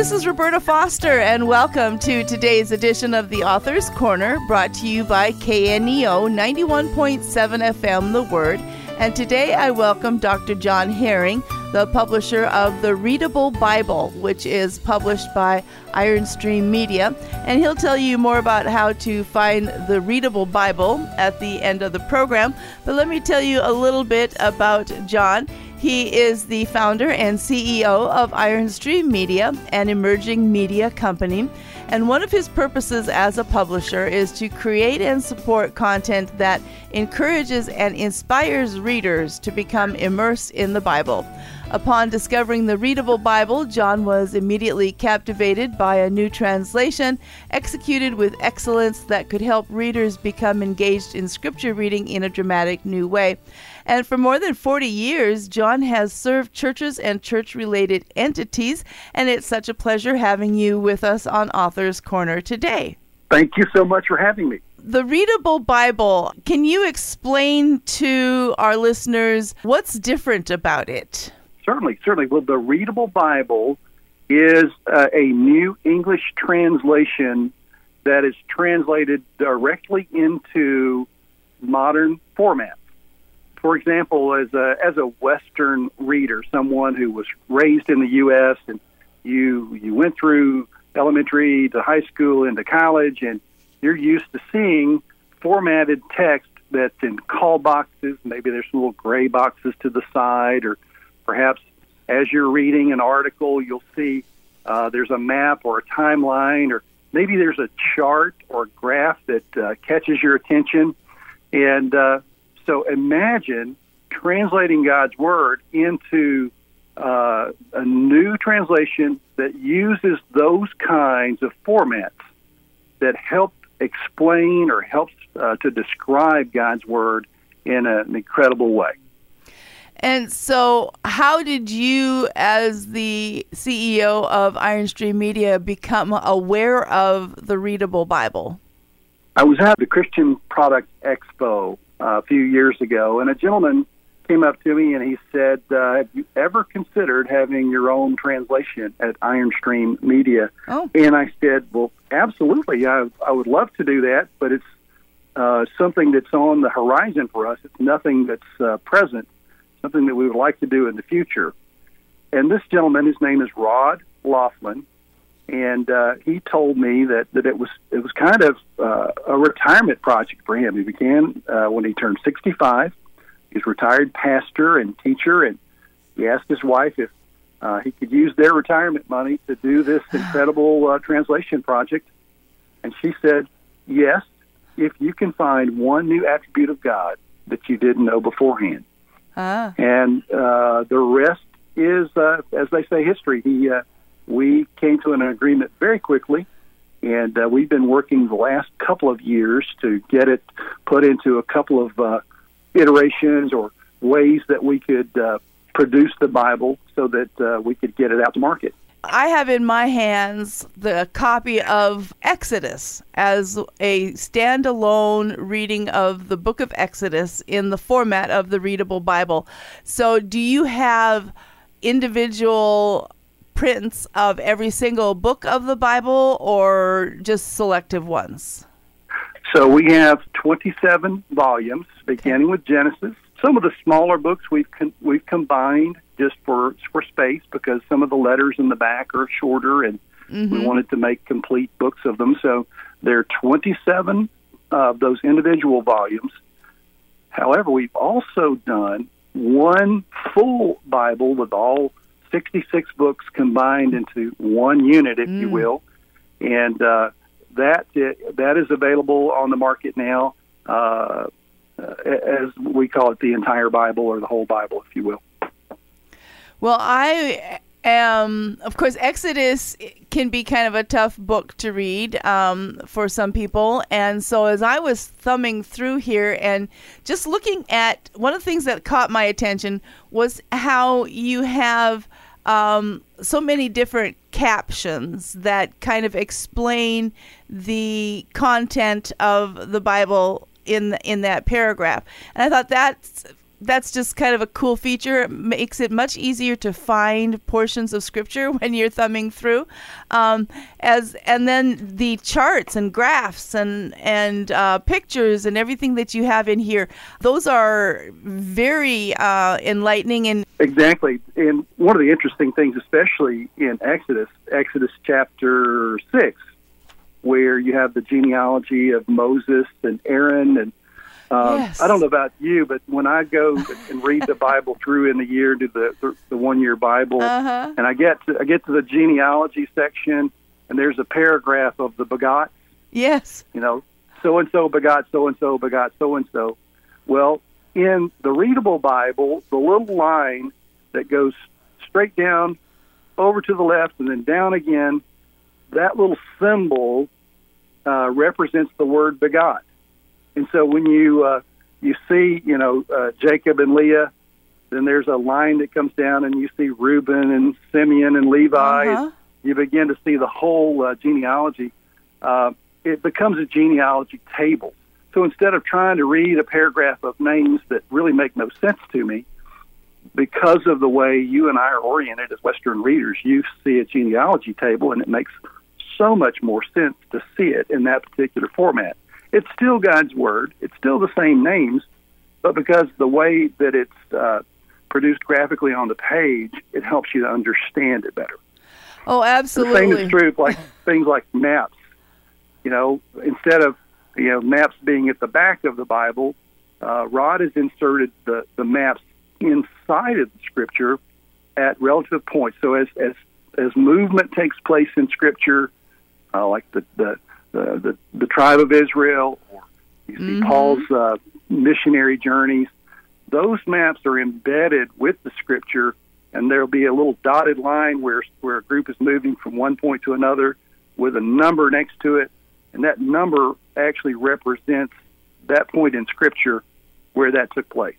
This is Roberta Foster, and welcome to today's edition of the Author's Corner, brought to you by KNEO 91.7 FM The Word. And today I welcome Dr. John Herring, the publisher of The Readable Bible, which is published by Iron Stream Media. And he'll tell you more about how to find the Readable Bible at the end of the program. But let me tell you a little bit about John. He is the founder and CEO of Iron Stream Media, an emerging media company. And one of his purposes as a publisher is to create and support content that encourages and inspires readers to become immersed in the Bible. Upon discovering the readable Bible, John was immediately captivated by a new translation executed with excellence that could help readers become engaged in scripture reading in a dramatic new way. And for more than 40 years, John has served churches and church related entities, and it's such a pleasure having you with us on Author's Corner today. Thank you so much for having me. The Readable Bible, can you explain to our listeners what's different about it? Certainly, certainly. Well, the Readable Bible is uh, a new English translation that is translated directly into modern formats. For example, as a as a Western reader, someone who was raised in the U.S. and you you went through elementary to high school into college, and you're used to seeing formatted text that's in call boxes. Maybe there's some little gray boxes to the side, or perhaps as you're reading an article, you'll see uh, there's a map or a timeline, or maybe there's a chart or graph that uh, catches your attention. And uh, so imagine translating God's Word into uh, a new translation that uses those kinds of formats that help explain or helps uh, to describe God's Word in a, an incredible way. And so, how did you, as the CEO of Iron Stream Media, become aware of the readable Bible? I was at the Christian Product Expo uh, a few years ago, and a gentleman came up to me and he said, uh, "Have you ever considered having your own translation at Iron Stream Media?" Oh. And I said, "Well, absolutely. I I would love to do that, but it's uh, something that's on the horizon for us. It's nothing that's uh, present. Something that we would like to do in the future." And this gentleman, his name is Rod Laughlin, and uh, he told me that, that it was it was kind of uh, a retirement project for him. He began uh, when he turned 65. He's a retired pastor and teacher, and he asked his wife if uh, he could use their retirement money to do this incredible uh, translation project. And she said, "Yes, if you can find one new attribute of God that you didn't know beforehand." Ah. And uh, the rest is, uh, as they say, history. He uh, we came to an agreement very quickly, and uh, we've been working the last couple of years to get it put into a couple of uh, iterations or ways that we could uh, produce the Bible so that uh, we could get it out to market. I have in my hands the copy of Exodus as a standalone reading of the book of Exodus in the format of the readable Bible. So, do you have individual prints of every single book of the Bible or just selective ones? So we have 27 volumes, beginning with Genesis. Some of the smaller books we've con- we've combined just for for space because some of the letters in the back are shorter, and Mm-hmm. we wanted to make complete books of them. So there are 27 of those individual volumes. However, we've also done one full Bible with all 66 books combined into one unit, if you Mm. will, and uh, that that is available on the market now, uh, as we call it, the entire Bible or the whole Bible, if you will. Well, I am, of course, Exodus can be kind of a tough book to read um, for some people. And so as I was thumbing through here and just looking at one of the things that caught my attention was how you have um, so many different captions that kind of explain the content of the Bible in in that paragraph. And I thought that's that's just kind of a cool feature. It makes it much easier to find portions of scripture when you're thumbing through. Um, as and then the charts and graphs and and uh, pictures and everything that you have in here, those are very uh, enlightening and exactly. And one of the interesting things, especially in Exodus, Exodus chapter six, where you have the genealogy of Moses and Aaron and um, yes. I don't know about you, but when I go and read the Bible through in the year, do the the, the one year Bible, uh-huh. and I get to I get to the genealogy section, and there's a paragraph of the begot. Yes. You know, so and so begot so and so begot so and so. Well, in the readable Bible, the little line that goes straight down, over to the left, and then down again, that little symbol uh, represents the word begot. And so when you uh, you see, you know, uh, Jacob and Leah, then there's a line that comes down, and you see Reuben and Simeon and Levi. Uh-huh. You begin to see the whole uh, genealogy. Uh, it becomes a genealogy table. So instead of trying to read a paragraph of names that really make no sense to me, because of the way you and I are oriented as Western readers, you see a genealogy table, and it makes so much more sense to see it in that particular format. It's still God's Word. It's still the same names, but because the way that it's uh, produced graphically on the page, it helps you to understand it better. Oh, absolutely. The same is true like things like maps. You know, instead of you know maps being at the back of the Bible, uh, Rod has inserted the the maps inside of the Scripture at relative points. So as as as movement takes place in Scripture, uh, like the the, the the the tribe of Israel, or you see Mhm. Paul's uh, missionary journeys, those maps are embedded with the Scripture, and there'll be a little dotted line where where a group is moving from one point to another with a number next to it, and that number actually represents that point in Scripture where that took place.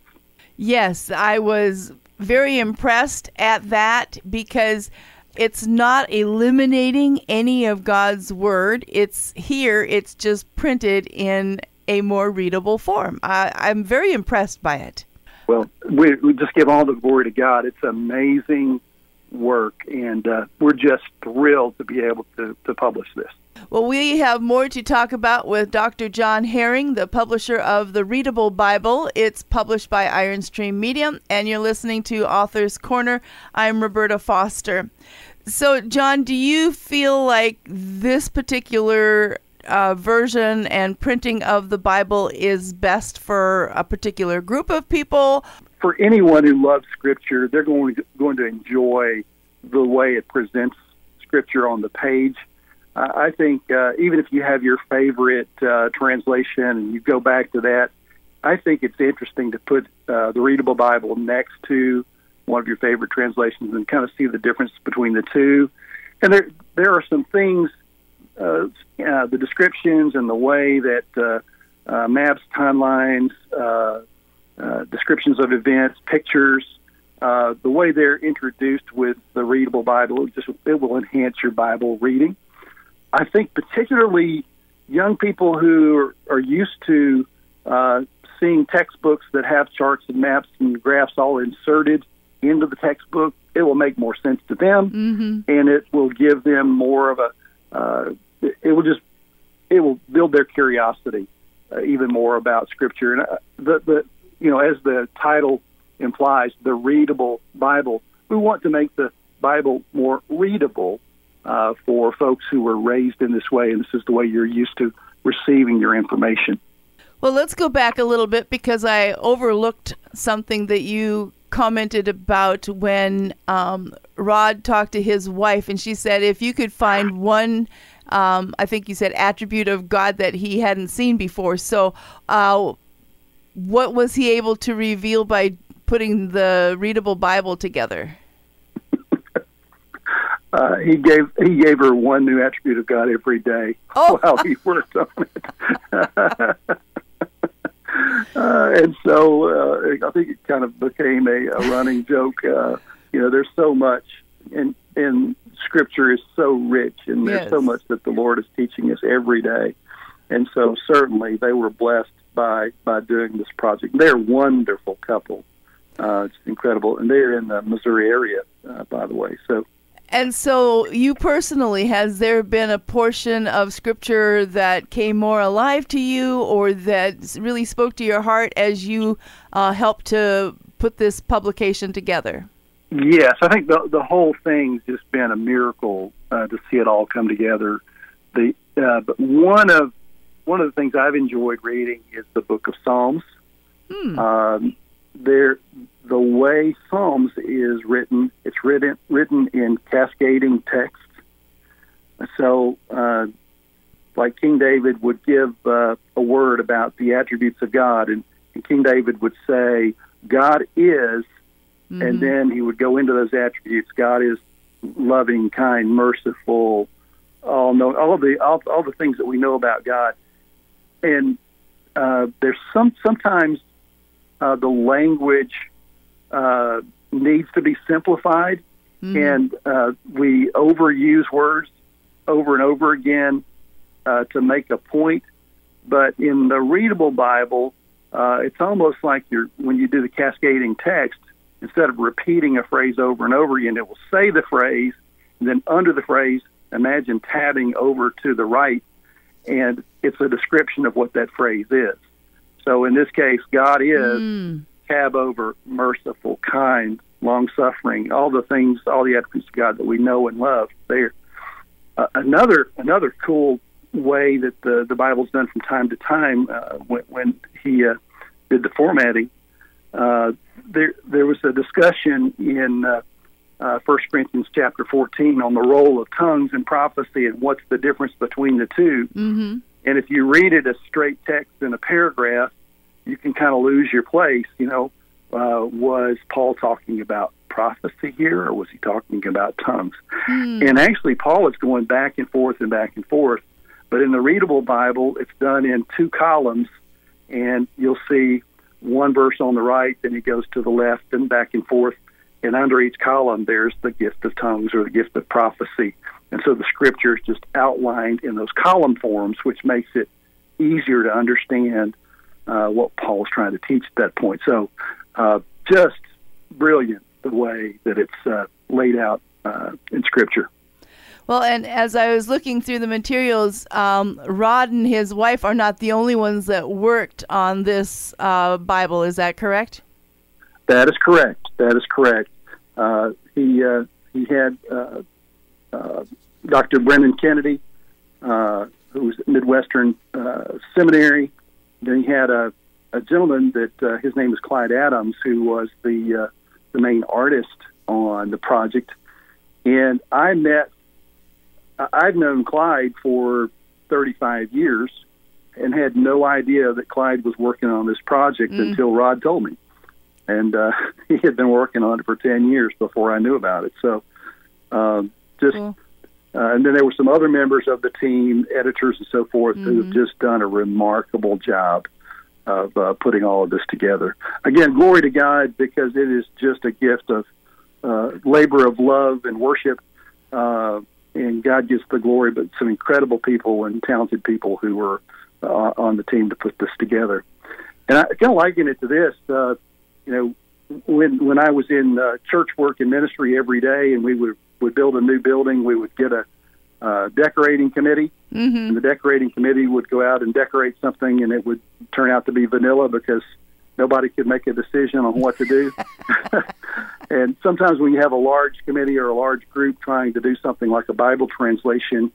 Yes, I was very impressed at that because it's not eliminating any of God's word. It's here, it's just printed in a more readable form. I, I'm very impressed by it. Well, we, we just give all the glory to God. It's amazing and uh, we're just thrilled to be able to, to publish this. Well, we have more to talk about with Dr. John Herring, the publisher of the Readable Bible. It's published by Iron Stream Media, and you're listening to Author's Corner. I'm Roberta Foster. So, John, do you feel like this particular uh, version and printing of the Bible is best for a particular group of people? For anyone who loves Scripture, they're going to, going to enjoy the way it presents Scripture on the page. Uh, I think uh, even if you have your favorite uh, translation and you go back to that, I think it's interesting to put uh, the readable Bible next to one of your favorite translations and kind of see the difference between the two. And there there are some things, uh, uh, the descriptions and the way that maps, timelines, descriptions of events, pictures, uh, the way they're introduced with the readable Bible, it just it will enhance your Bible reading. I think particularly young people who are, are used to uh, seeing textbooks that have charts and maps and graphs all inserted into the textbook, it will make more sense to them, Mm-hmm. and it will give them more of a. Uh, it it will just it will build their curiosity uh, even more about Scripture. And uh, the the you know as the title implies, the readable Bible. We want to make the Bible more readable uh, for folks who were raised in this way, and this is the way you're used to receiving your information. Well, let's go back a little bit because I overlooked something that you commented about when um, Rod talked to his wife, and she said if you could find one, um, I think you said attribute of God that he hadn't seen before. So, uh, what was he able to reveal by putting the readable Bible together? Uh, he gave he gave her one new attribute of God every day Oh. while he worked on it. uh, and so uh, I think it kind of became a, a running joke. Uh, you know, there's so much, and and Scripture is so rich, and there's Yes. so much that the Lord is teaching us every day. And so certainly they were blessed by by doing this project. They're a wonderful couple. Uh, it's incredible, and they're in the Missouri area, uh, by the way. So, and so you personally, has there been a portion of Scripture that came more alive to you, or that really spoke to your heart as you uh, helped to put this publication together? Yes, I think the the whole thing's just been a miracle uh, to see it all come together. The uh, but one of one of the things I've enjoyed reading is the Book of Psalms. Hmm. Um, there, the way Psalms is written, it's written written in cascading text. So, uh, like King David would give uh, a word about the attributes of God, and, and King David would say, "God is." Mm-hmm. and then he would go into those attributes. God is loving, kind, merciful, all know all the all, all the things that we know about God. And uh, there's some sometimes uh, the language uh, needs to be simplified, Mhm. and uh, we overuse words over and over again uh, to make a point. But in the readable Bible, uh, it's almost like you're when you do the cascading text. Instead of repeating a phrase over and over again, it will say the phrase, and then under the phrase, imagine tabbing over to the right, and it's a description of what that phrase is. So in this case, God is Mm. tab over, merciful, kind, long suffering, all the things, all the attributes of God that we know and love there. Uh, another another cool way that the the Bible's done from time to time uh, when, when he uh, did the formatting, uh, there there was a discussion in uh, uh, 1 Corinthians chapter 14 on the role of tongues and prophecy and what's the difference between the two. Mm-hmm. And if you read it as straight text in a paragraph, you can kind of lose your place. You know, uh, was Paul talking about prophecy here, or was he talking about tongues? Hmm. And actually, Paul is going back and forth and back and forth. But in the readable Bible, it's done in two columns, and you'll see one verse on the right, then he goes to the left and back and forth. And under each column, there's the gift of tongues or the gift of prophecy. And so the scripture is just outlined in those column forms, which makes it easier to understand uh, what is trying to teach at that point. So uh, just brilliant the way that it's uh, laid out uh, in scripture. Well, and as I was looking through the materials, um, Rod and his wife are not the only ones that worked on this uh, Bible. Is that correct? That is correct. That is correct. Uh, he uh, he had Dr. Brennan Kennedy, uh, who was at Midwestern uh, Seminary. Then he had a, a gentleman that uh, his name is Clyde Adams, who was the uh, the main artist on the project. And I met. I've known Clyde for 35 years, and had no idea that Clyde was working on this project Mm. until Rod told me and uh, he had been working on it for ten years before I knew about it. So, um, just Cool. uh, and then there were some other members of the team, editors and so forth, who Mhm. have just done a remarkable job of uh, putting all of this together. Again, glory to God because it is just a gift of uh, labor of love and worship. Uh, and God gets the glory, but some incredible people and talented people who were uh, on the team to put this together. And I kind of liken it to this. Uh, you know, when when I was in uh, church work and ministry every day, and we would would build a new building, we would get a uh, decorating committee, Mm-hmm. and the decorating committee would go out and decorate something, and it would turn out to be vanilla because nobody could make a decision on what to do. and sometimes when you have a large committee or a large group trying to do something like a Bible translation,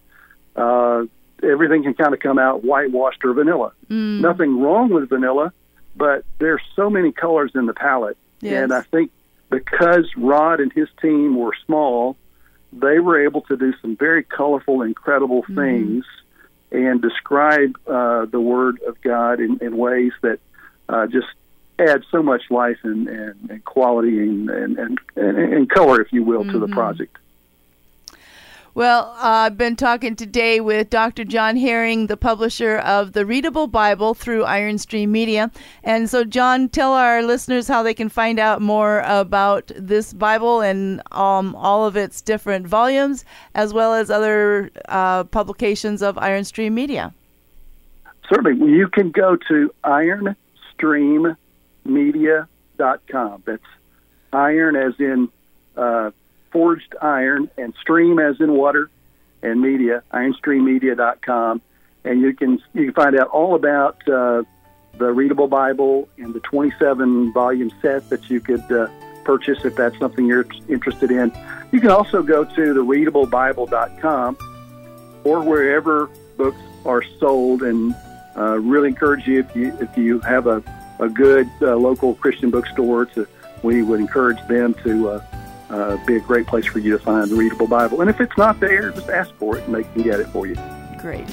uh, everything can kind of come out whitewashed or vanilla. Mm. Nothing wrong with vanilla, but there's so many colors in the palette. Yes. And I think because Rod and his team were small, they were able to do some very colorful, incredible Mm-hmm. things and describe uh, the Word of God in, in ways that uh, just add so much life and, and, and quality and, and, and, and color, if you will, to the Mhm. project. Well, uh, I've been talking today with Dr. John Herring, the publisher of the Readable Bible through Iron Stream Media. And so, John, tell our listeners how they can find out more about this Bible and um, all of its different volumes, as well as other uh, publications of Iron Stream Media. Certainly, you can go to ironstreammedia.com. That's iron as in uh, forged iron, and stream as in water, and media, ironstreammedia.com. And you can you can find out all about uh, the readable Bible and the 27 volume set that you could uh, purchase if that's something you're interested in. You can also go to thereadablebible.com or wherever books are sold, and uh, really encourage you if you if you have a, a good uh, local Christian bookstore to we would encourage them to uh, uh, be a great place for you to find the readable Bible. And if it's not there, just ask for it and they can get it for you. Great.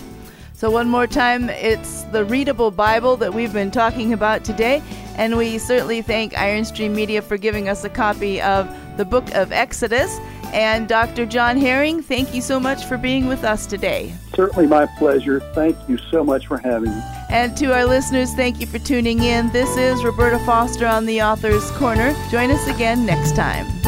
So, one more time, it's the readable Bible that we've been talking about today. And we certainly thank Iron Stream Media for giving us a copy of the book of Exodus. And Dr. John Herring, thank you so much for being with us today. Certainly my pleasure. Thank you so much for having me. And to our listeners, thank you for tuning in. This is Roberta Foster on the Author's Corner. Join us again next time.